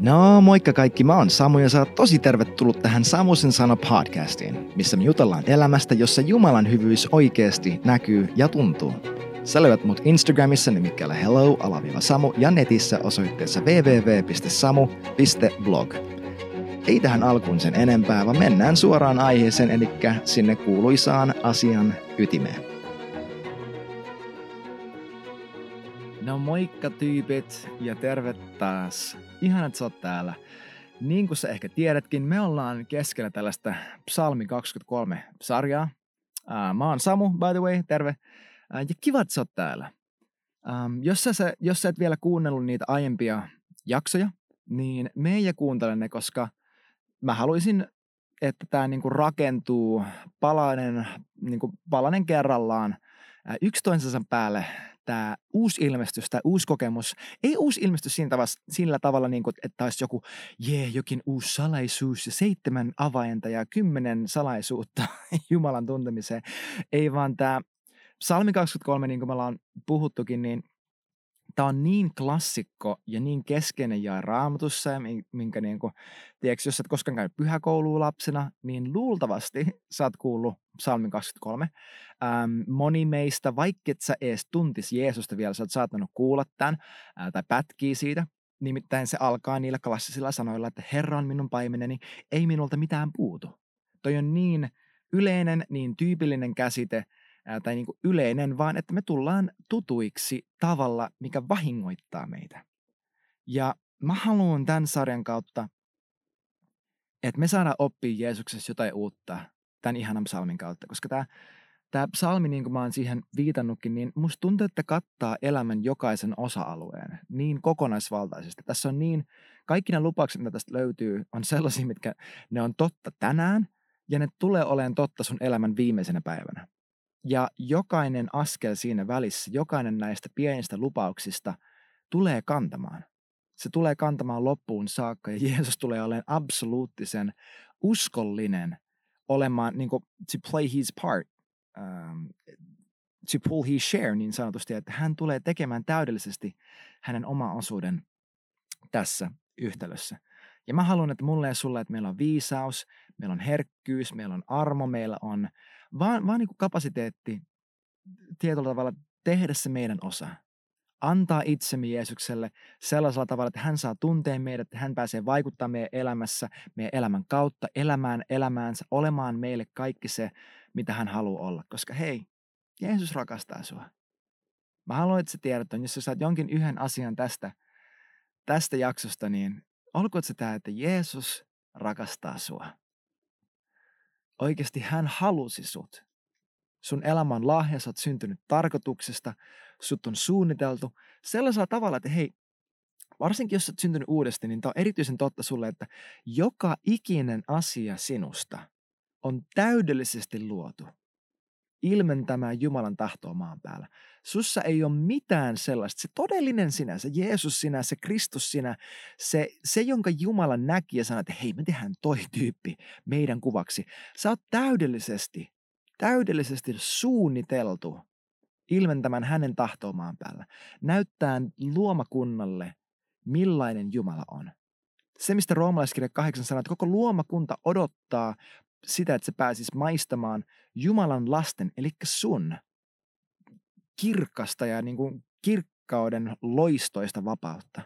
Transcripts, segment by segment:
No moikka kaikki, mä oon Samu ja sä oot tosi tervetullut tähän Samusen sana podcastiin, missä me jutellaan elämästä, jossa Jumalan hyvyys oikeasti näkyy ja tuntuu. Sä löydät mut Instagramissa nimikkeellä hello-samu ja netissä osoitteessa www.samu.blog. Ei tähän alkuun sen enempää, vaan mennään suoraan aiheeseen, eli sinne kuuluisaan asian ytimeen. No moikka tyypit ja terve taas. Ihan että sä oot täällä. Niin kuin sä ehkä tiedätkin, me ollaan keskellä tällaista Psalmi 23 sarjaa. Uh, mä oon Samu, by the way, terve. Ja kiva, että sä oot täällä. Jos, sä, jos sä et vielä kuunnellut niitä aiempia jaksoja, niin me ja kuuntele ne, koska mä haluaisin, että tämä niinku rakentuu palanen, niinku palanen kerrallaan yksi toisensa päälle tämä uusi ilmestys, tämä uusi kokemus, ei uusi ilmestys siinä tavalla, sillä tavalla, niin kuin, että olisi joku, jee, jokin uusi salaisuus ja seitsemän avainta ja kymmenen salaisuutta Jumalan tuntemiseen. Ei vaan tämä Psalmi 23, niin kuin me ollaan puhuttukin, niin tämä on niin klassikko ja niin keskeinen jae raamatussa, minkä niin kuin, tiedätkö, jos et koskaan käynyt pyhäkoulua lapsena, niin luultavasti sä oot kuullut psalmin 23. Ähm, moni meistä, vaikka et sä edes tuntis Jeesusta vielä, sä oot saattanut kuulla tämän äh, tai pätkii siitä. Nimittäin se alkaa niillä klassisilla sanoilla, että Herra on minun paimeneni, ei minulta mitään puutu. Toi on niin yleinen, niin tyypillinen käsite, tai niin kuin yleinen, vaan että me tullaan tutuiksi tavalla, mikä vahingoittaa meitä. Ja mä haluan tämän sarjan kautta, että me saadaan oppia Jeesuksessa jotain uutta tämän ihanan psalmin kautta, koska tämä, tämä psalmi, niin kuin mä oon siihen viitannutkin, niin musta tuntuu, että kattaa elämän jokaisen osa-alueen niin kokonaisvaltaisesti. Tässä on niin, kaikki ne lupaukset, mitä tästä löytyy, on sellaisia, mitkä ne on totta tänään, ja ne tulee olemaan totta sun elämän viimeisenä päivänä. Ja jokainen askel siinä välissä, jokainen näistä pienistä lupauksista tulee kantamaan. Se tulee kantamaan loppuun saakka ja Jeesus tulee olemaan absoluuttisen uskollinen olemaan, niin kuin, to play his part, um, to pull his share niin sanotusti, että hän tulee tekemään täydellisesti hänen oma osuuden tässä yhtälössä. Ja mä haluan, että mulle ja sulle, että meillä on viisaus, meillä on herkkyys, meillä on armo, meillä on vaan, vaan niin kuin kapasiteetti tietyllä tavalla tehdä se meidän osa. Antaa itsemme Jeesukselle sellaisella tavalla, että hän saa tuntea meidät, että hän pääsee vaikuttamaan meidän elämässä, meidän elämän kautta, elämään elämäänsä, olemaan meille kaikki se, mitä hän haluaa olla. Koska hei, Jeesus rakastaa sua. Mä haluan, että sä tiedät, että jos sä saat jonkin yhden asian tästä, tästä jaksosta, niin olkoon se tämä, että Jeesus rakastaa sua. Oikeasti hän halusi sut. Sun elämän lahja, sä oot syntynyt tarkoituksesta, sut on suunniteltu sellaisella tavalla, että hei, varsinkin jos sä oot syntynyt uudesti, niin tämä on erityisen totta sulle, että joka ikinen asia sinusta on täydellisesti luotu ilmentämään Jumalan tahtoa maan päällä. Sussa ei ole mitään sellaista. Se todellinen sinä, se Jeesus sinä, se Kristus sinä, se, se jonka Jumala näki ja sanoi, että hei me tehdään toi tyyppi meidän kuvaksi. Sä oot täydellisesti, täydellisesti suunniteltu ilmentämään hänen tahtoa maan päällä. Näyttää luomakunnalle, millainen Jumala on. Se, mistä roomalaiskirja 8 sanoo, että koko luomakunta odottaa sitä, että se pääsisi maistamaan Jumalan lasten, eli sun kirkasta ja niin kuin kirkkauden loistoista vapautta.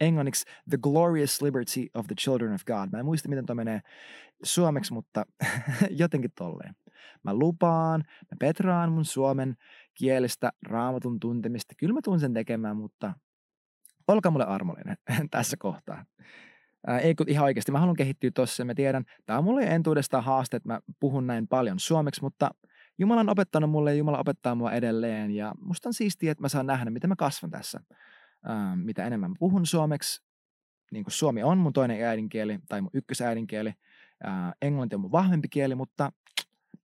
Englanniksi The Glorious Liberty of the Children of God. Mä en muista, miten tuo menee suomeksi, mutta jotenkin tolleen. Mä lupaan, mä petraan mun suomen kielestä raamatun tuntemista. Kyllä mä tuun sen tekemään, mutta olkaa mulle armollinen tässä kohtaa. Ää, ei kun ihan oikeasti, mä haluan kehittyä tossa, mä tiedän, tämä on mulle entuudestaan haaste, että mä puhun näin paljon suomeksi, mutta Jumala on opettanut mulle ja Jumala opettaa mua edelleen ja musta on siistiä, että mä saan nähdä, miten mä kasvan tässä. Ää, mitä enemmän mä puhun suomeksi, niin kuin suomi on mun toinen äidinkieli tai mun ykkösäidinkieli, ää, englanti on mun vahvempi kieli, mutta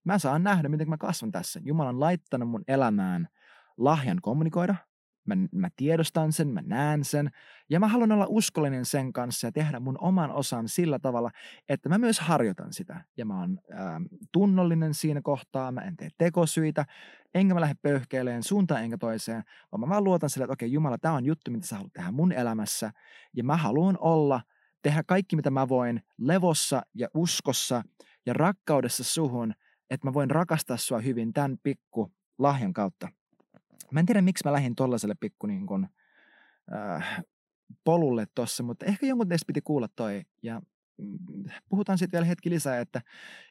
mä saan nähdä, miten mä kasvan tässä. Jumala on laittanut mun elämään lahjan kommunikoida, Mä, mä tiedostan sen, mä näen sen ja mä haluan olla uskollinen sen kanssa ja tehdä mun oman osan sillä tavalla, että mä myös harjoitan sitä. Ja mä oon ää, tunnollinen siinä kohtaa, mä en tee tekosyitä, enkä mä lähde pöyhkeilemään suuntaan enkä toiseen, vaan mä vaan luotan sille, että okei Jumala, tämä on juttu, mitä sä haluat tehdä mun elämässä ja mä haluan olla, tehdä kaikki mitä mä voin levossa ja uskossa ja rakkaudessa suhun, että mä voin rakastaa sua hyvin tämän pikku lahjan kautta. Mä en tiedä, miksi mä lähdin tollaiselle pikku niin kun, äh, polulle tossa, mutta ehkä jonkun teistä piti kuulla toi. Ja mm, puhutaan sitten vielä hetki lisää, että,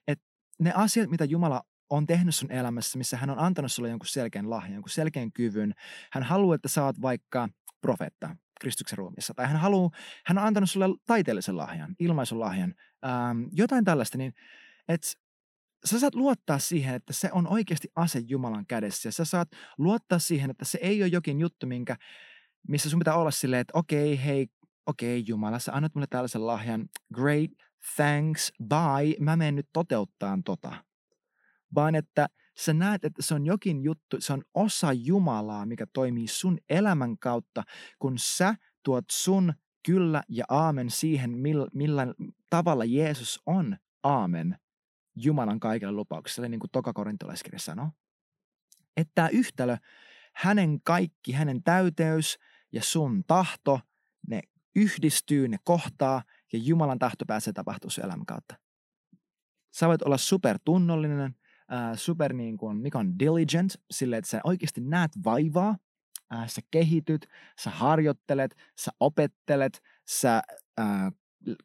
että ne asiat, mitä Jumala on tehnyt sun elämässä, missä hän on antanut sulle jonkun selkeän lahjan, jonkun selkeän kyvyn. Hän haluaa, että oot vaikka profeetta Kristuksen ruumissa. Tai hän haluaa, hän on antanut sulle taiteellisen lahjan, ilmaisen lahjan, ähm, jotain tällaista, niin että sä saat luottaa siihen, että se on oikeasti ase Jumalan kädessä. Ja sä saat luottaa siihen, että se ei ole jokin juttu, minkä, missä sun pitää olla silleen, että okei, okay, hei, okei okay, Jumala, sä annat mulle tällaisen lahjan. Great, thanks, bye. Mä menen nyt toteuttaa tota. Vaan että sä näet, että se on jokin juttu, se on osa Jumalaa, mikä toimii sun elämän kautta, kun sä tuot sun kyllä ja aamen siihen, millä, millä tavalla Jeesus on aamen Jumalan kaikille lupauksille, niin kuin Toka korintolaiskirja sanoo. Että tämä yhtälö, hänen kaikki, hänen täyteys ja sun tahto, ne yhdistyy, ne kohtaa ja Jumalan tahto pääsee tapahtumaan sun elämän kautta. Sä voit olla super tunnollinen, äh, super niin kuin, mikä on diligent, sille että sä oikeasti näet vaivaa, äh, sä kehityt, sä harjoittelet, sä opettelet, sä äh,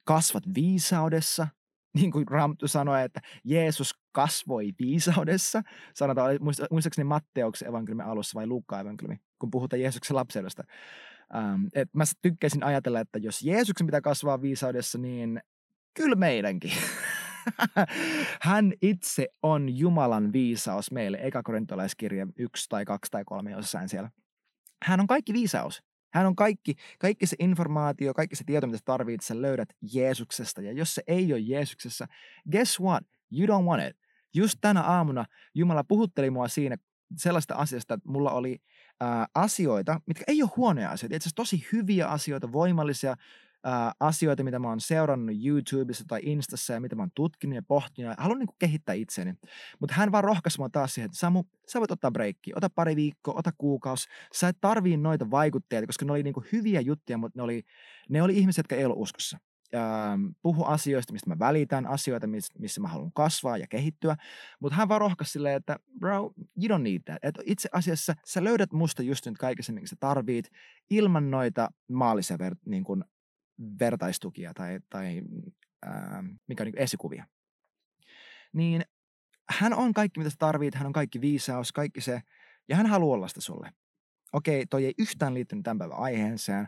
kasvat viisaudessa – niin kuin Raamattu sanoi, että Jeesus kasvoi viisaudessa. Sanotaan, muistaakseni Matteuksen evankeliumin alussa vai Luukkaan evankeliumi, kun puhutaan Jeesuksen lapseudesta. Ähm, et mä tykkäisin ajatella, että jos Jeesuksen pitää kasvaa viisaudessa, niin kyllä meidänkin. Hän itse on Jumalan viisaus meille, eka korintolaiskirja 1 tai 2 tai 3 jossain siellä. Hän on kaikki viisaus. Hän on kaikki, kaikki se informaatio, kaikki se tieto, mitä sä tarvitset, sä löydät Jeesuksesta. Ja jos se ei ole Jeesuksessa, guess what? You don't want it. Just tänä aamuna Jumala puhutteli mua siinä sellaista asiasta, että mulla oli ää, asioita, mitkä ei ole huonoja asioita, itse asiassa tosi hyviä asioita, voimallisia asioita, mitä mä oon seurannut YouTubessa tai Instassa ja mitä mä oon tutkinut ja pohtinut ja haluan niin kehittää itseni. Mutta hän vaan rohkaisi mua taas siihen, että Samu, sä voit ottaa breikki, ota pari viikkoa, ota kuukausi. Sä et tarvii noita vaikutteita, koska ne oli niin hyviä juttuja, mutta ne oli, ne oli ihmiset, jotka ei ollut uskossa. Puhu asioista, mistä mä välitän, asioita, missä mä haluan kasvaa ja kehittyä. Mutta hän vaan rohkaisi silleen, että bro, you don't need that. Et itse asiassa sä löydät musta just nyt kaikessa, minkä sä tarvit, ilman noita maallisia niin kun vertaistukia tai, tai ää, mikä on niin esikuvia. Niin hän on kaikki, mitä sä tarvit, hän on kaikki viisaus, kaikki se, ja hän haluaa olla sitä sulle. Okei, toi ei yhtään liittynyt tämän päivän aiheeseen,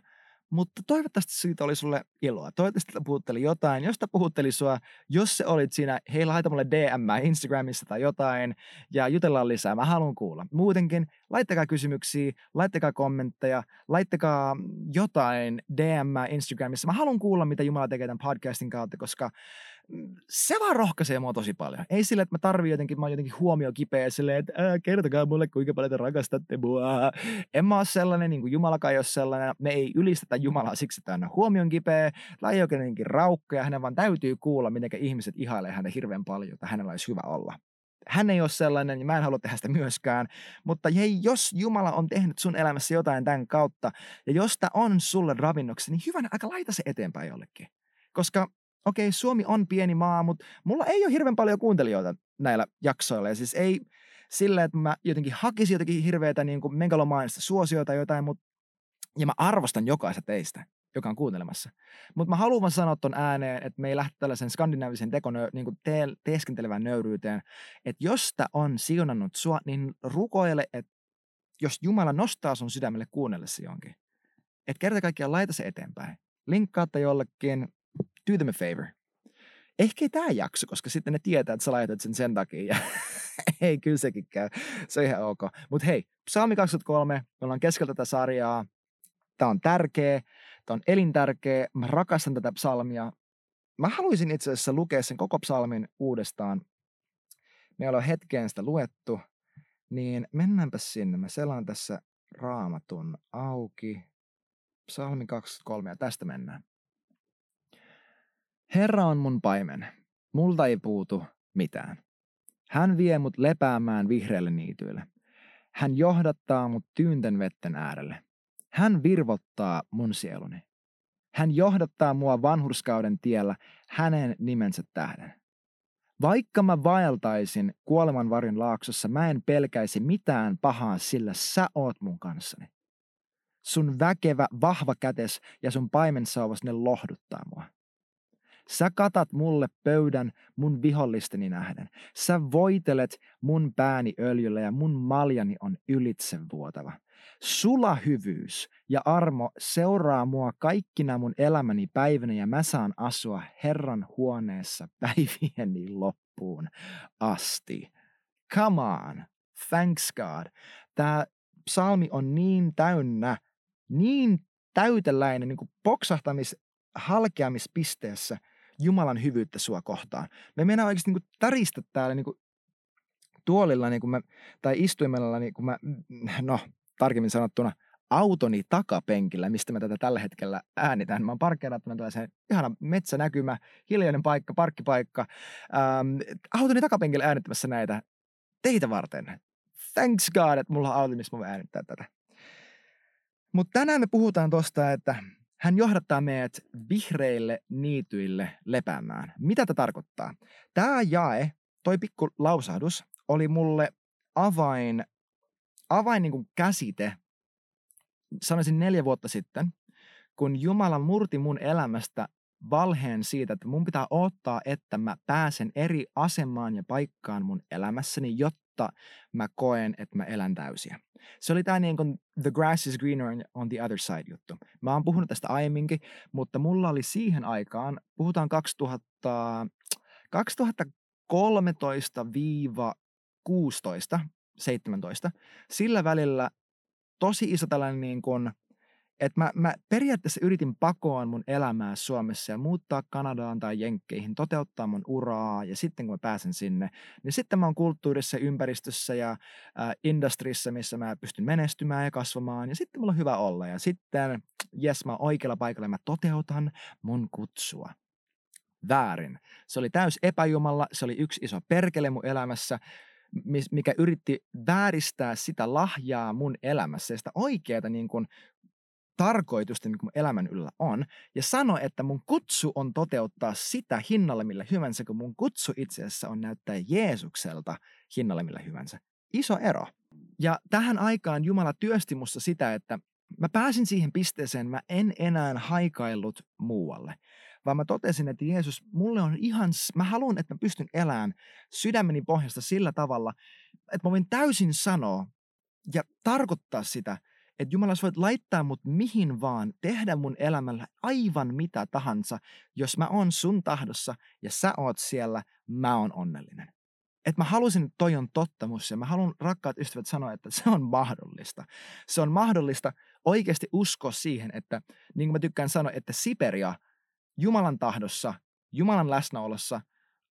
mutta toivottavasti siitä oli sulle iloa. Toivottavasti puhutteli jotain. Jos puhutteli sua, jos se olit siinä, hei laita mulle DM Instagramissa tai jotain ja jutellaan lisää. Mä haluan kuulla. Muutenkin laittakaa kysymyksiä, laittakaa kommentteja, laittakaa jotain DM Instagramissa. Mä haluan kuulla, mitä Jumala tekee tämän podcastin kautta, koska se vaan rohkaisee mua tosi paljon. Ei sille, että mä tarvii jotenkin, mä oon jotenkin huomio kipeä silleen, että ää, kertokaa mulle, kuinka paljon te rakastatte mua. En mä ole sellainen, niin kuin Jumalakaan ole sellainen. Me ei ylistetä Jumalaa siksi, että hän on huomion kipeä, tai jotenkin raukka, ja hänen vaan täytyy kuulla, miten ihmiset ihailee häntä hirveän paljon, että hänellä olisi hyvä olla. Hän ei ole sellainen, ja mä en halua tehdä sitä myöskään. Mutta hei, jos Jumala on tehnyt sun elämässä jotain tämän kautta, ja jos tämä on sulle ravinnoksi, niin hyvänä aika laita se eteenpäin jollekin. Koska okei, okay, Suomi on pieni maa, mutta mulla ei ole hirveän paljon kuuntelijoita näillä jaksoilla. Ja siis ei sillä, että mä jotenkin hakisin jotenkin hirveätä niin kuin megalomaanista suosiota jotain, mutta ja mä arvostan jokaista teistä, joka on kuuntelemassa. Mutta mä haluan sanoa ton ääneen, että me ei lähde tällaisen skandinaavisen tekonö, niin kuin te, teeskentelevään nöyryyteen, että jos tämä on siunannut sua, niin rukoile, että jos Jumala nostaa sun sydämelle kuunnellessa jonkin, että kerta kaikkiaan laita se eteenpäin. Linkkaatte jollekin, do them a favor. Ehkä ei tämä jakso, koska sitten ne tietää, että sä laitat sen sen takia. Ja ei, kyllä sekin käy. Se on ihan ok. Mutta hei, Psalmi 23, me ollaan keskellä tätä sarjaa. Tämä on tärkeä, tämä on elintärkeä. Mä rakastan tätä psalmia. Mä haluaisin itse asiassa lukea sen koko psalmin uudestaan. Me ollaan hetkeen sitä luettu, niin mennäänpä sinne. Mä selaan tässä raamatun auki. Psalmi 23 ja tästä mennään. Herra on mun paimen. Multa ei puutu mitään. Hän vie mut lepäämään vihreälle niityille. Hän johdattaa mut tyynten vetten äärelle. Hän virvottaa mun sieluni. Hän johdattaa mua vanhurskauden tiellä hänen nimensä tähden. Vaikka mä vaeltaisin kuoleman varjon laaksossa, mä en pelkäisi mitään pahaa, sillä sä oot mun kanssani. Sun väkevä, vahva kätes ja sun paimensauvas ne lohduttaa mua. Sä katat mulle pöydän mun vihollisteni nähden. Sä voitelet mun pääni öljyllä ja mun maljani on ylitsevuotava. Sula hyvyys ja armo seuraa mua kaikkina mun elämäni päivänä ja mä saan asua Herran huoneessa päivieni loppuun asti. Come on, thanks God. Tämä psalmi on niin täynnä, niin täyteläinen niin kuin poksahtamis, halkeamispisteessä Jumalan hyvyyttä sua kohtaan. Me mennään oikeasti niin kuin täristä täällä niin kuin tuolilla niin kuin mä, tai istuimella, niin kuin mä, no tarkemmin sanottuna, autoni takapenkillä, mistä mä tätä tällä hetkellä äänitän. Mä oon parkkeerattuna tällaiseen ihana metsänäkymä, hiljainen paikka, parkkipaikka. Ähm, autoni takapenkillä äänittämässä näitä teitä varten. Thanks God, että mulla on auto, missä mä voin äänittää tätä. Mutta tänään me puhutaan tosta, että hän johdattaa meidät vihreille niityille lepäämään. Mitä tämä tarkoittaa? Tämä jae, toi pikku lausahdus, oli mulle avain avain niin kuin käsite, sanoisin neljä vuotta sitten, kun Jumala murti mun elämästä valheen siitä, että mun pitää odottaa, että mä pääsen eri asemaan ja paikkaan mun elämässäni, jotta mä koen, että mä elän täysiä. Se oli tämä niin kuin the grass is greener on the other side juttu. Mä oon puhunut tästä aiemminkin, mutta mulla oli siihen aikaan, puhutaan 2000, 2013 16, 17, sillä välillä tosi iso tällainen niin kuin, että mä, mä periaatteessa yritin pakoon mun elämää Suomessa ja muuttaa Kanadaan tai Jenkkeihin, toteuttaa mun uraa ja sitten kun mä pääsen sinne, niin sitten mä oon kulttuurissa, ympäristössä ja äh, industrissa, missä mä pystyn menestymään ja kasvamaan ja sitten mulla on hyvä olla ja sitten, jes mä oon oikealla paikalla ja mä toteutan mun kutsua. Väärin. Se oli täys epäjumala, se oli yksi iso perkele mun elämässä mikä yritti vääristää sitä lahjaa mun elämässä ja sitä oikeaa niin kuin, tarkoitusta, mikä mun elämän yllä on, ja sano, että mun kutsu on toteuttaa sitä hinnalla millä hyvänsä, kun mun kutsu itse asiassa on näyttää Jeesukselta hinnalla millä hyvänsä. Iso ero. Ja tähän aikaan Jumala työsti musta sitä, että mä pääsin siihen pisteeseen, mä en enää haikaillut muualle vaan mä totesin, että Jeesus, mulle on ihan, mä haluan, että mä pystyn elämään sydämeni pohjasta sillä tavalla, että mä voin täysin sanoa ja tarkoittaa sitä, että Jumala, sä voit laittaa mut mihin vaan, tehdä mun elämällä aivan mitä tahansa, jos mä oon sun tahdossa ja sä oot siellä, mä oon onnellinen. Että mä halusin, että toi on tottamus ja mä haluan rakkaat ystävät sanoa, että se on mahdollista. Se on mahdollista oikeasti uskoa siihen, että niin kuin mä tykkään sanoa, että Siperia Jumalan tahdossa, Jumalan läsnäolossa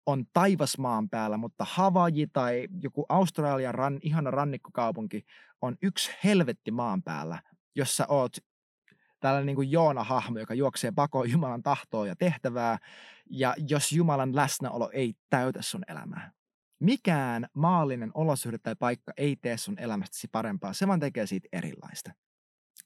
on taivas maan päällä, mutta Havaji tai joku Australian ran, ihana rannikkokaupunki on yksi helvetti maan päällä, jossa oot tällainen niin kuin Joona-hahmo, joka juoksee pakoon Jumalan tahtoa ja tehtävää, ja jos Jumalan läsnäolo ei täytä sun elämää. Mikään maallinen olosuhde tai paikka ei tee sun elämästäsi parempaa, se vaan tekee siitä erilaista.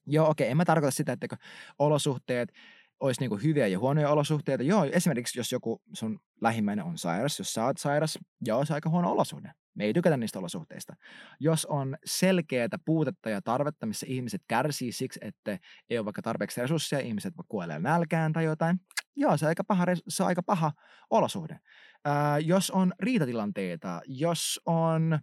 Joo, okei, okay, en mä tarkoita sitä, että olosuhteet olisi niin kuin hyviä ja huonoja olosuhteita. Joo, esimerkiksi jos joku sun lähimmäinen on sairas, jos sä oot sairas, joo, se on aika huono olosuhde. Me ei tykätä niistä olosuhteista. Jos on selkeää puutetta ja tarvetta, missä ihmiset kärsii siksi, että ei ole vaikka tarpeeksi resursseja, ihmiset kuolee nälkään tai jotain, joo, se on aika paha, se on aika paha olosuhde. Ää, jos on riitatilanteita, jos on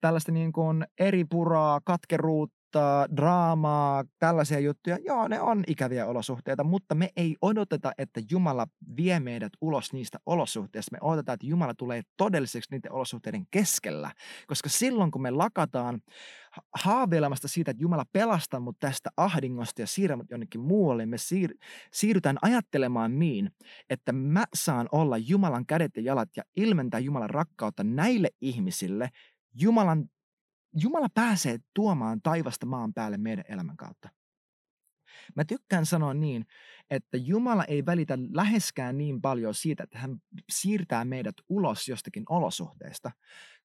tällaista niin kuin eri puraa, katkeruutta, kautta draamaa, tällaisia juttuja, joo, ne on ikäviä olosuhteita, mutta me ei odoteta, että Jumala vie meidät ulos niistä olosuhteista. Me odotetaan, että Jumala tulee todelliseksi niiden olosuhteiden keskellä, koska silloin kun me lakataan haaveilemasta siitä, että Jumala pelastaa mut tästä ahdingosta ja siirrä mut jonnekin muualle, me siir- siirrytään ajattelemaan niin, että mä saan olla Jumalan kädet ja jalat ja ilmentää Jumalan rakkautta näille ihmisille. Jumalan Jumala pääsee tuomaan taivasta maan päälle meidän elämän kautta. Mä tykkään sanoa niin, että Jumala ei välitä läheskään niin paljon siitä, että hän siirtää meidät ulos jostakin olosuhteesta,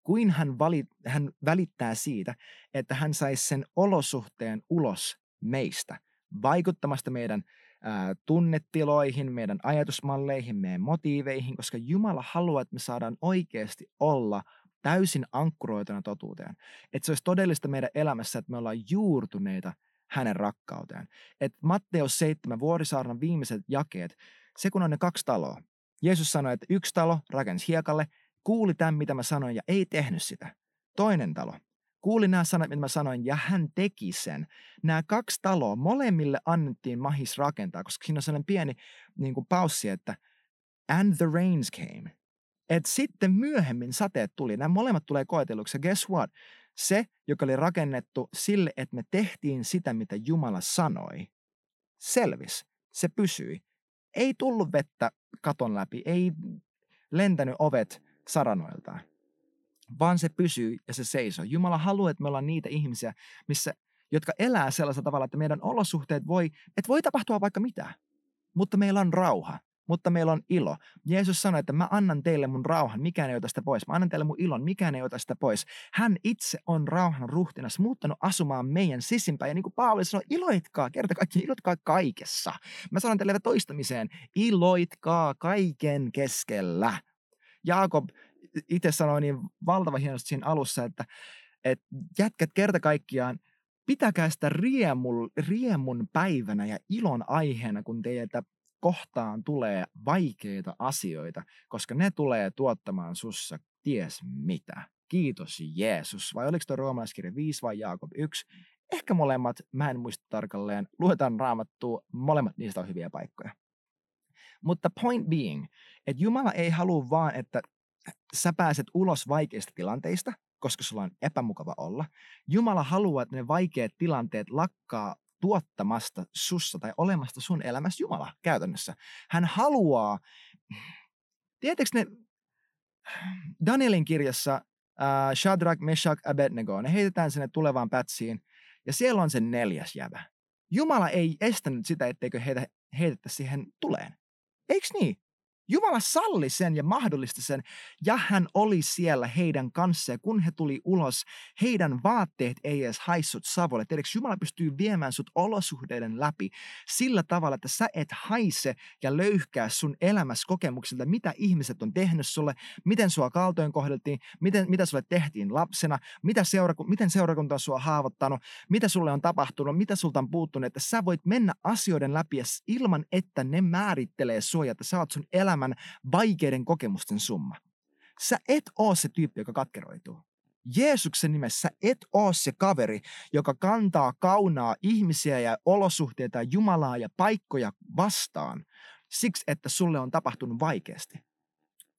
kuin hän, vali, hän välittää siitä, että hän saisi sen olosuhteen ulos meistä, vaikuttamasta meidän ää, tunnetiloihin, meidän ajatusmalleihin, meidän motiiveihin, koska Jumala haluaa, että me saadaan oikeasti olla täysin ankkuroituna totuuteen. Että se olisi todellista meidän elämässä, että me ollaan juurtuneita hänen rakkauteen. Et Matteus 7, Vuorisaarnan viimeiset jakeet, se kun on ne kaksi taloa. Jeesus sanoi, että yksi talo rakensi hiekalle, kuuli tämän, mitä mä sanoin, ja ei tehnyt sitä. Toinen talo kuuli nämä sanat, mitä mä sanoin, ja hän teki sen. Nämä kaksi taloa, molemmille annettiin mahis rakentaa, koska siinä on sellainen pieni niin kuin paussi, että and the rains came. Et sitten myöhemmin sateet tuli. Nämä molemmat tulee koetelluksi. Guess what? Se, joka oli rakennettu sille, että me tehtiin sitä, mitä Jumala sanoi, selvis. Se pysyi. Ei tullut vettä katon läpi, ei lentänyt ovet saranoiltaan, vaan se pysyy ja se seisoo. Jumala haluaa, että me ollaan niitä ihmisiä, missä, jotka elää sellaisella tavalla, että meidän olosuhteet voi, että voi tapahtua vaikka mitä, mutta meillä on rauha mutta meillä on ilo. Jeesus sanoi, että mä annan teille mun rauhan, mikään ei ota sitä pois. Mä annan teille mun ilon, mikään ei ota sitä pois. Hän itse on rauhan ruhtinas, muuttanut asumaan meidän sisimpään. Ja niin kuin Paavali sanoi, iloitkaa, kerta kaikki, iloitkaa kaikessa. Mä sanon teille toistamiseen, iloitkaa kaiken keskellä. Jaakob itse sanoi niin valtava hienosti siinä alussa, että, että jätkät kerta kaikkiaan pitäkää sitä riemun päivänä ja ilon aiheena, kun teiltä kohtaan tulee vaikeita asioita, koska ne tulee tuottamaan sussa ties mitä. Kiitos Jeesus. Vai oliko tuo roomalaiskirja 5 vai Jaakob 1? Ehkä molemmat, mä en muista tarkalleen. Luetaan raamattua, molemmat niistä on hyviä paikkoja. Mutta point being, että Jumala ei halua vaan, että sä pääset ulos vaikeista tilanteista, koska sulla on epämukava olla. Jumala haluaa, että ne vaikeat tilanteet lakkaa tuottamasta sussa tai olemasta sun elämässä Jumala käytännössä. Hän haluaa, tietääkö ne Danielin kirjassa äh, Shadrach, Meshach, Abednego, ne heitetään sinne tulevaan pätsiin ja siellä on se neljäs jävä. Jumala ei estänyt sitä, etteikö heitä, heitettä siihen tuleen. Eiks niin? Jumala salli sen ja mahdollisti sen, ja hän oli siellä heidän kanssa, ja kun he tuli ulos, heidän vaatteet ei edes haissut savolle. Tiedätkö, Jumala pystyy viemään sut olosuhteiden läpi sillä tavalla, että sä et haise ja löyhkää sun elämässä kokemuksilta, mitä ihmiset on tehnyt sulle, miten sua kaltoin kohdeltiin, miten, mitä sulle tehtiin lapsena, mitä seuraku, miten seurakunta on sua haavoittanut, mitä sulle on tapahtunut, mitä sulta on puuttunut, että sä voit mennä asioiden läpi ilman, että ne määrittelee sua, että sä oot sun elämä elämän vaikeiden kokemusten summa. Sä et oo se tyyppi, joka katkeroituu. Jeesuksen nimessä et oo se kaveri, joka kantaa kaunaa ihmisiä ja olosuhteita, Jumalaa ja paikkoja vastaan siksi, että sulle on tapahtunut vaikeasti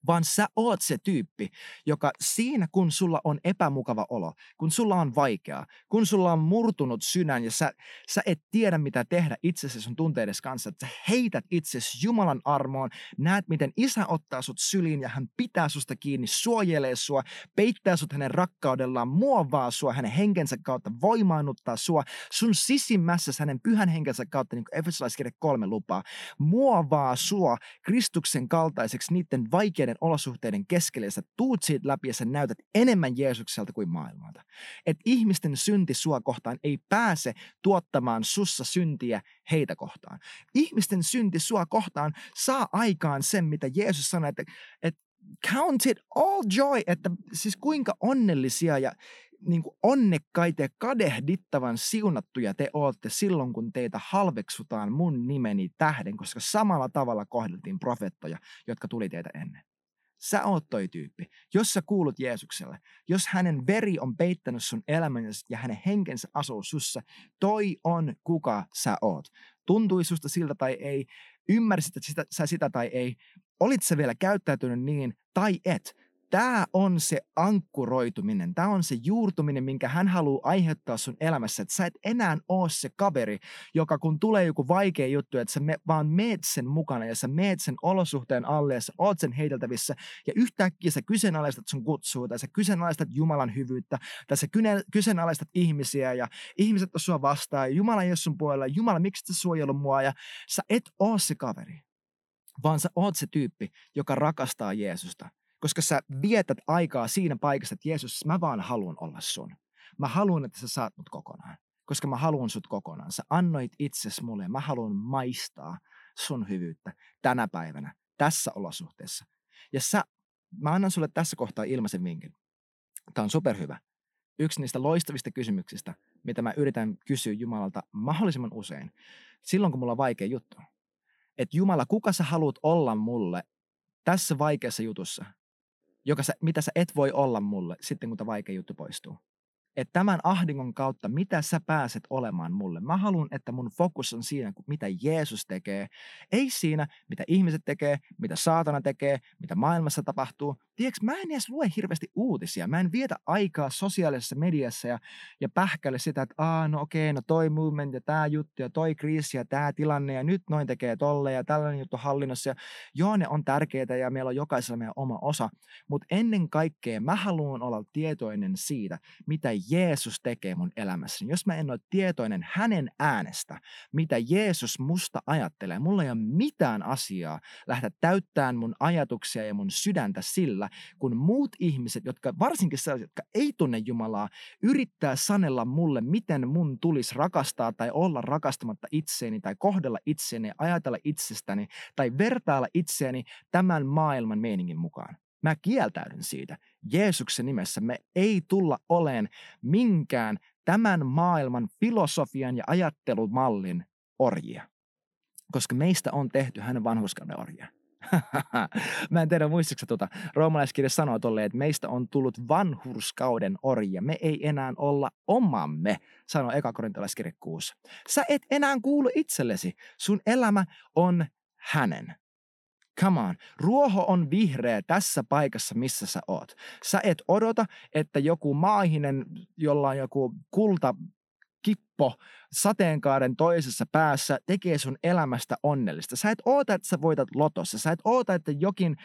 vaan sä oot se tyyppi, joka siinä kun sulla on epämukava olo, kun sulla on vaikeaa, kun sulla on murtunut sydän ja sä, sä et tiedä mitä tehdä itsesi sun tunteiden kanssa, että sä heität itsesi Jumalan armoon, näet miten isä ottaa sut syliin ja hän pitää susta kiinni, suojelee sua, peittää sut hänen rakkaudellaan, muovaa sua hänen henkensä kautta, voimaannuttaa sua, sun sisimmässä hänen pyhän henkensä kautta, niin kuin Efesolaiskirja kolme lupaa, muovaa sua Kristuksen kaltaiseksi niiden vaikeiden vaikeiden olosuhteiden keskellä ja sä tuut siitä läpi ja sä näytät enemmän Jeesukselta kuin maailmalta. Että ihmisten synti sua kohtaan ei pääse tuottamaan sussa syntiä heitä kohtaan. Ihmisten synti sua kohtaan saa aikaan sen, mitä Jeesus sanoi, että, että count it all joy, että siis kuinka onnellisia ja niin kuin onnekkaita ja kadehdittavan siunattuja te olette silloin, kun teitä halveksutaan mun nimeni tähden, koska samalla tavalla kohdeltiin profettoja, jotka tuli teitä ennen. Sä oot toi tyyppi. Jos sä kuulut Jeesukselle, jos hänen veri on peittänyt sun elämän ja hänen henkensä asuu sussa, toi on kuka sä oot. Tuntui susta siltä tai ei, ymmärsit sitä, sä sitä tai ei, olit sä vielä käyttäytynyt niin tai et, Tämä on se ankkuroituminen, tämä on se juurtuminen, minkä hän haluaa aiheuttaa sun elämässä. Että sä et enää ole se kaveri, joka kun tulee joku vaikea juttu, että sä me, vaan meet sen mukana ja sä meet sen olosuhteen alle ja sä oot sen heiteltävissä. Ja yhtäkkiä sä kyseenalaistat sun kutsua tai sä kyseenalaistat Jumalan hyvyyttä tai sä kyseenalaistat ihmisiä ja ihmiset on sua vastaan ja Jumala ei ole sun puolella. Jumala, miksi sä suojellut mua? Ja sä et ole se kaveri vaan sä oot se tyyppi, joka rakastaa Jeesusta. Koska sä vietät aikaa siinä paikassa, että Jeesus, mä vaan haluan olla sun. Mä haluan, että sä saat mut kokonaan. Koska mä haluan sut kokonaan. Sä annoit itses mulle ja mä haluan maistaa sun hyvyyttä tänä päivänä, tässä olosuhteessa. Ja sä, mä annan sulle tässä kohtaa ilmaisen vinkin. Tämä on superhyvä. Yksi niistä loistavista kysymyksistä, mitä mä yritän kysyä Jumalalta mahdollisimman usein, silloin kun mulla on vaikea juttu että Jumala, kuka sä haluat olla mulle tässä vaikeassa jutussa, joka sä, mitä sä et voi olla mulle sitten, kun tämä vaikea juttu poistuu että tämän ahdingon kautta, mitä sä pääset olemaan mulle. Mä haluan, että mun fokus on siinä, mitä Jeesus tekee. Ei siinä, mitä ihmiset tekee, mitä saatana tekee, mitä maailmassa tapahtuu. Tiedätkö, mä en edes lue hirveästi uutisia. Mä en vietä aikaa sosiaalisessa mediassa ja, ja pähkäile sitä, että Aa, no okei, no toi movement ja tää juttu ja toi kriisi ja tää tilanne ja nyt noin tekee tolle ja tällainen juttu hallinnossa. Ja joo, ne on tärkeitä ja meillä on jokaisella meidän oma osa. Mutta ennen kaikkea mä haluan olla tietoinen siitä, mitä Jeesus tekee mun elämässäni, jos mä en ole tietoinen hänen äänestä, mitä Jeesus musta ajattelee, mulla ei ole mitään asiaa lähteä täyttämään mun ajatuksia ja mun sydäntä sillä, kun muut ihmiset, jotka varsinkin sellaiset, jotka ei tunne Jumalaa, yrittää sanella mulle, miten mun tulisi rakastaa tai olla rakastamatta itseeni tai kohdella itseäni, ajatella itsestäni tai vertailla itseäni tämän maailman meiningin mukaan. Mä kieltäydyn siitä. Jeesuksen nimessä me ei tulla oleen minkään tämän maailman filosofian ja ajattelumallin orjia. Koska meistä on tehty hänen vanhuskauden orjia. Mä en tiedä muistaakseni tuota. Roomalaiskirja sanoo tolleen, että meistä on tullut vanhurskauden orjia. Me ei enää olla omamme, sanoo eka korintolaiskirja 6. Sä et enää kuulu itsellesi. Sun elämä on hänen. Come on. Ruoho on vihreä tässä paikassa, missä sä oot. Sä et odota, että joku maahinen, jolla on joku kulta kippo sateenkaaren toisessa päässä tekee sun elämästä onnellista. Sä et oota, että sä voitat lotossa. Sä et oota, että jokin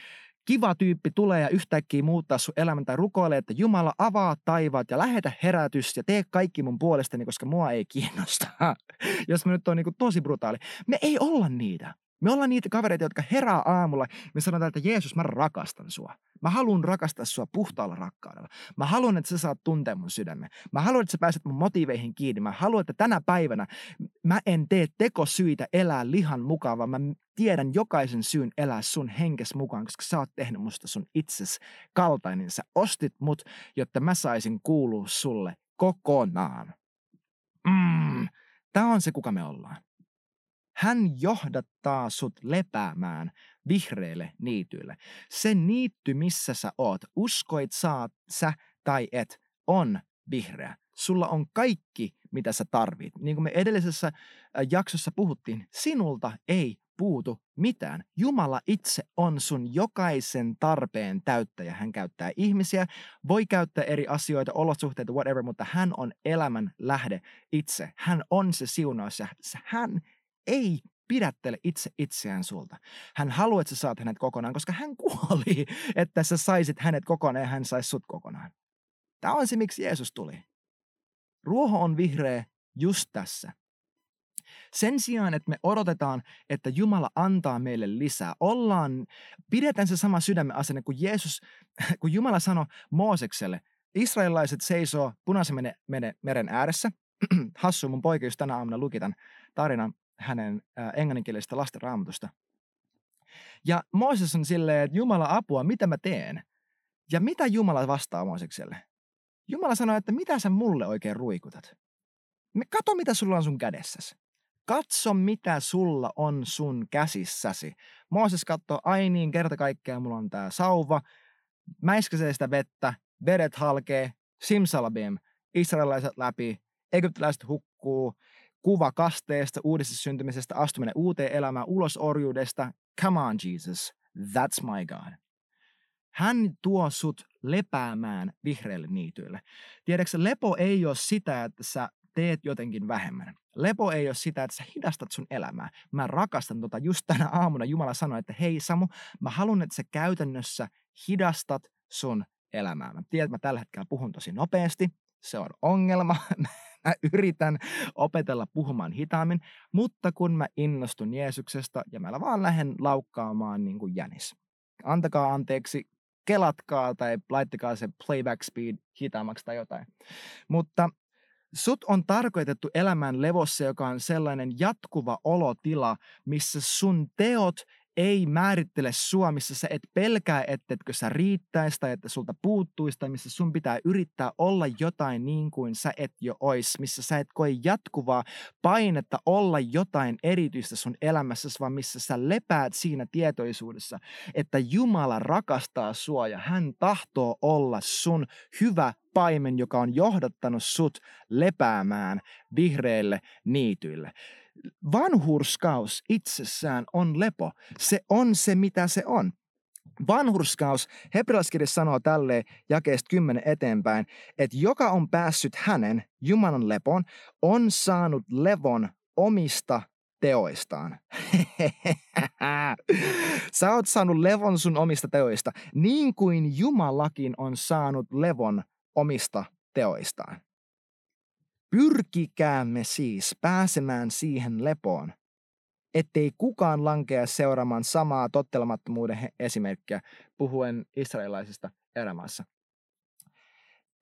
kiva tyyppi tulee ja yhtäkkiä muuttaa sun elämän tai rukoilee, että Jumala avaa taivaat ja lähetä herätys ja tee kaikki mun puolestani, koska mua ei kiinnosta. Jos mä nyt on niin tosi brutaali. Me ei olla niitä. Me ollaan niitä kavereita, jotka herää aamulla. Me sanotaan, että Jeesus, mä rakastan sua. Mä haluan rakastaa sua puhtaalla rakkaudella. Mä haluan, että sä saat tuntea mun sydämen. Mä haluan, että sä pääset mun motiiveihin kiinni. Mä haluan, että tänä päivänä mä en tee tekosyitä elää lihan mukaan, vaan mä tiedän jokaisen syyn elää sun henkes mukaan, koska sä oot tehnyt musta sun itses kaltainen. Sä ostit mut, jotta mä saisin kuulua sulle kokonaan. Mm, Tämä on se, kuka me ollaan. Hän johdattaa sut lepäämään vihreille niityille. Se niitty, missä sä oot, uskoit saat sä tai et, on vihreä. Sulla on kaikki, mitä sä tarvit. Niin kuin me edellisessä jaksossa puhuttiin, sinulta ei puutu mitään. Jumala itse on sun jokaisen tarpeen täyttäjä. Hän käyttää ihmisiä, voi käyttää eri asioita, olosuhteita, whatever, mutta hän on elämän lähde itse. Hän on se siunaus ja hän ei pidättele itse itseään sulta. Hän haluaa, että sä saat hänet kokonaan, koska hän kuoli, että sä saisit hänet kokonaan ja hän saisi sut kokonaan. Tämä on se, miksi Jeesus tuli. Ruoho on vihreä just tässä. Sen sijaan, että me odotetaan, että Jumala antaa meille lisää, ollaan, pidetään se sama sydämen asenne kuin Jeesus, kun Jumala sanoi Moosekselle, israelilaiset seisoo punaisen meren ääressä. Hassu, mun poika just tänä aamuna lukitan tarinan hänen äh, englanninkielisestä lasten raamatusta. Ja Mooses on silleen, että Jumala apua, mitä mä teen? Ja mitä Jumala vastaa Moosekselle? Jumala sanoo, että mitä sä mulle oikein ruikutat? Me kato, mitä sulla on sun kädessäsi. Katso, mitä sulla on sun käsissäsi. Mooses katsoo, ai niin, kerta kaikkea mulla on tää sauva. Mäiskäsee sitä vettä, vedet halkee, simsalabim, israelilaiset läpi, egyptiläiset hukkuu, kuva kasteesta, uudesta syntymisestä, astuminen uuteen elämään, ulos orjuudesta. Come on, Jesus. That's my God. Hän tuo sut lepäämään vihreille niityille. Tiedätkö, lepo ei ole sitä, että sä teet jotenkin vähemmän. Lepo ei ole sitä, että sä hidastat sun elämää. Mä rakastan tota. Just tänä aamuna Jumala sanoi, että hei Samu, mä haluan, että sä käytännössä hidastat sun elämää. Mä tiedän, että mä tällä hetkellä puhun tosi nopeasti. Se on ongelma. mä yritän opetella puhumaan hitaammin, mutta kun mä innostun Jeesuksesta ja mä vaan lähden laukkaamaan niin kuin jänis. Antakaa anteeksi, kelatkaa tai laittakaa se playback speed hitaammaksi tai jotain. Mutta Sut on tarkoitettu elämään levossa, joka on sellainen jatkuva olotila, missä sun teot ei määrittele sua, missä sä et pelkää, ettetkö sä riittäisi tai että sulta puuttuisi tai missä sun pitää yrittää olla jotain niin kuin sä et jo ois, missä sä et koe jatkuvaa painetta olla jotain erityistä sun elämässäsi, vaan missä sä lepäät siinä tietoisuudessa, että Jumala rakastaa sua ja hän tahtoo olla sun hyvä paimen, joka on johdattanut sut lepäämään vihreille niityille vanhurskaus itsessään on lepo. Se on se, mitä se on. Vanhurskaus, hebrealaiskirja sanoo tälleen jakeesta 10 eteenpäin, että joka on päässyt hänen, Jumalan lepon, on saanut levon omista teoistaan. Sä oot saanut levon sun omista teoista, niin kuin Jumalakin on saanut levon omista teoistaan. Pyrkikäämme siis pääsemään siihen lepoon, ettei kukaan lankea seuraamaan samaa tottelemattomuuden esimerkkiä puhuen israelilaisista erämaassa.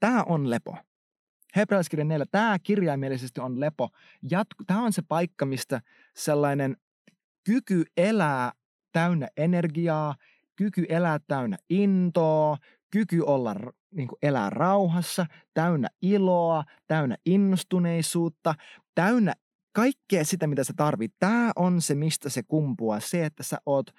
Tämä on lepo. Hebrealaiskirjan 4, tämä kirjaimellisesti on lepo. Tämä on se paikka, mistä sellainen kyky elää täynnä energiaa, kyky elää täynnä intoa, kyky olla niin kuin elää rauhassa, täynnä iloa, täynnä innostuneisuutta, täynnä kaikkea sitä, mitä sä tarvit. Tämä on se, mistä se kumpuaa. Se, että sä oot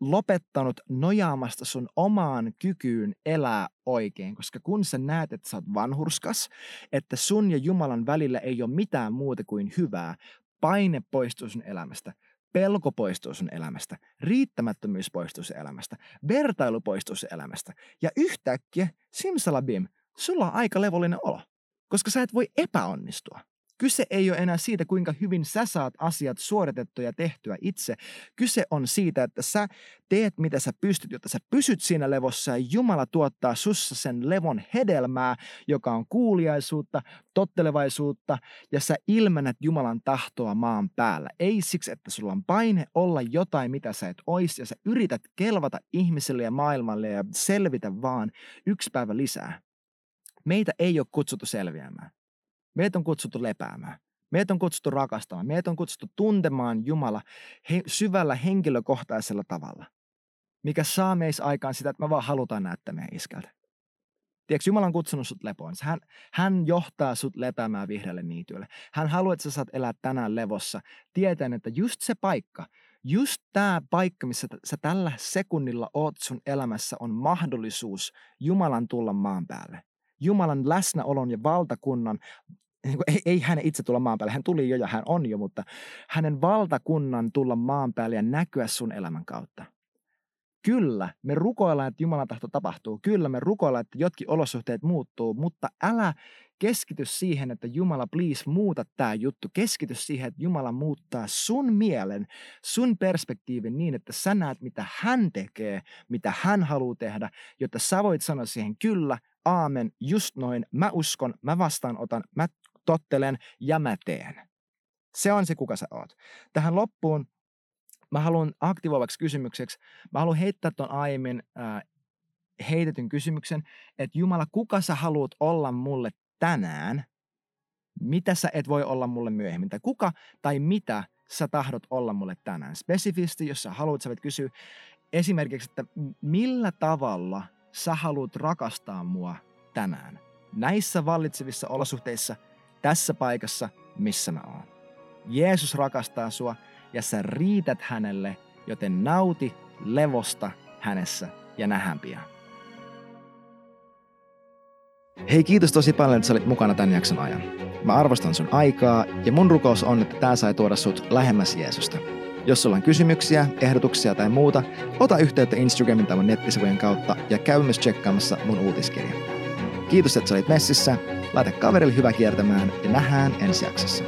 lopettanut nojaamasta sun omaan kykyyn elää oikein. Koska kun sä näet, että sä oot vanhurskas, että sun ja Jumalan välillä ei ole mitään muuta kuin hyvää, paine poistuu sun elämästä pelko poistuu sun elämästä, riittämättömyys poistuu sun elämästä, vertailu poistuu sun elämästä. Ja yhtäkkiä, simsalabim, sulla on aika levollinen olo, koska sä et voi epäonnistua. Kyse ei ole enää siitä, kuinka hyvin sä saat asiat suoritettua ja tehtyä itse. Kyse on siitä, että sä teet mitä sä pystyt, jotta sä pysyt siinä levossa ja Jumala tuottaa sussa sen levon hedelmää, joka on kuuliaisuutta, tottelevaisuutta ja sä ilmennät Jumalan tahtoa maan päällä. Ei siksi, että sulla on paine olla jotain, mitä sä et ois ja sä yrität kelvata ihmisille ja maailmalle ja selvitä vaan yksi päivä lisää. Meitä ei ole kutsuttu selviämään. Meitä on kutsuttu lepäämään. Meitä on kutsuttu rakastamaan. Meitä on kutsuttu tuntemaan Jumala he, syvällä henkilökohtaisella tavalla, mikä saa meissä aikaan sitä, että me vaan halutaan näyttää meidän iskältä. Tiedätkö, Jumala on kutsunut sut lepoon. Hän, hän johtaa sut lepäämään vihreälle niityille. Hän haluaa, että sä saat elää tänään levossa, tietäen, että just se paikka, just tämä paikka, missä sä tällä sekunnilla oot sun elämässä, on mahdollisuus Jumalan tulla maan päälle. Jumalan läsnäolon ja valtakunnan niin kuin, ei, ei hän itse tulla maan päälle, hän tuli jo ja hän on jo, mutta hänen valtakunnan tulla maan päälle ja näkyä sun elämän kautta. Kyllä, me rukoillaan, että Jumalan tahto tapahtuu. Kyllä, me rukoillaan, että jotkin olosuhteet muuttuu, mutta älä keskity siihen, että Jumala, please, muuta tämä juttu. Keskity siihen, että Jumala muuttaa sun mielen, sun perspektiivin niin, että sä näet, mitä hän tekee, mitä hän haluaa tehdä, jotta sä voit sanoa siihen, kyllä, aamen, just noin, mä uskon, mä vastaanotan, mä tottelen ja mä teen. Se on se, kuka sä oot. Tähän loppuun mä haluan aktivoivaksi kysymykseksi, mä haluan heittää ton aiemmin äh, heitetyn kysymyksen, että Jumala, kuka sä haluat olla mulle tänään, mitä sä et voi olla mulle myöhemmin, tai kuka tai mitä sä tahdot olla mulle tänään. Spesifisti, jos sä haluat, sä voit kysyä esimerkiksi, että millä tavalla sä haluat rakastaa mua tänään. Näissä vallitsevissa olosuhteissa – tässä paikassa, missä mä oon. Jeesus rakastaa sua ja sä riität hänelle, joten nauti levosta hänessä ja nähdään pian. Hei kiitos tosi paljon, että sä olit mukana tämän jakson ajan. Mä arvostan sun aikaa ja mun rukous on, että tää sai tuoda sut lähemmäs Jeesusta. Jos sulla on kysymyksiä, ehdotuksia tai muuta, ota yhteyttä Instagramin tai mun nettisivujen kautta ja käy myös tsekkaamassa mun uutiskirja. Kiitos, että sä olit messissä. Laita kaverille hyvä kiertämään ja nähdään ensi jaksossa.